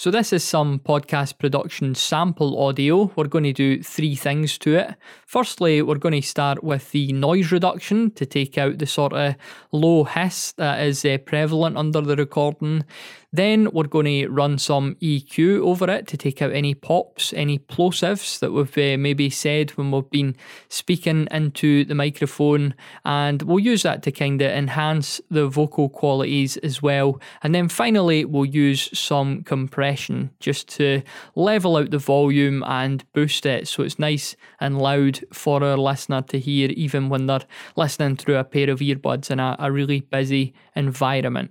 So, this is some podcast production sample audio. We're going to do three things to it. Firstly, we're going to start with the noise reduction to take out the sort of low hiss that is uh, prevalent under the recording. Then we're going to run some EQ over it to take out any pops, any plosives that we've uh, maybe said when we've been speaking into the microphone. And we'll use that to kind of enhance the vocal qualities as well. And then finally, we'll use some compression just to level out the volume and boost it so it's nice and loud for our listener to hear, even when they're listening through a pair of earbuds in a, a really busy environment.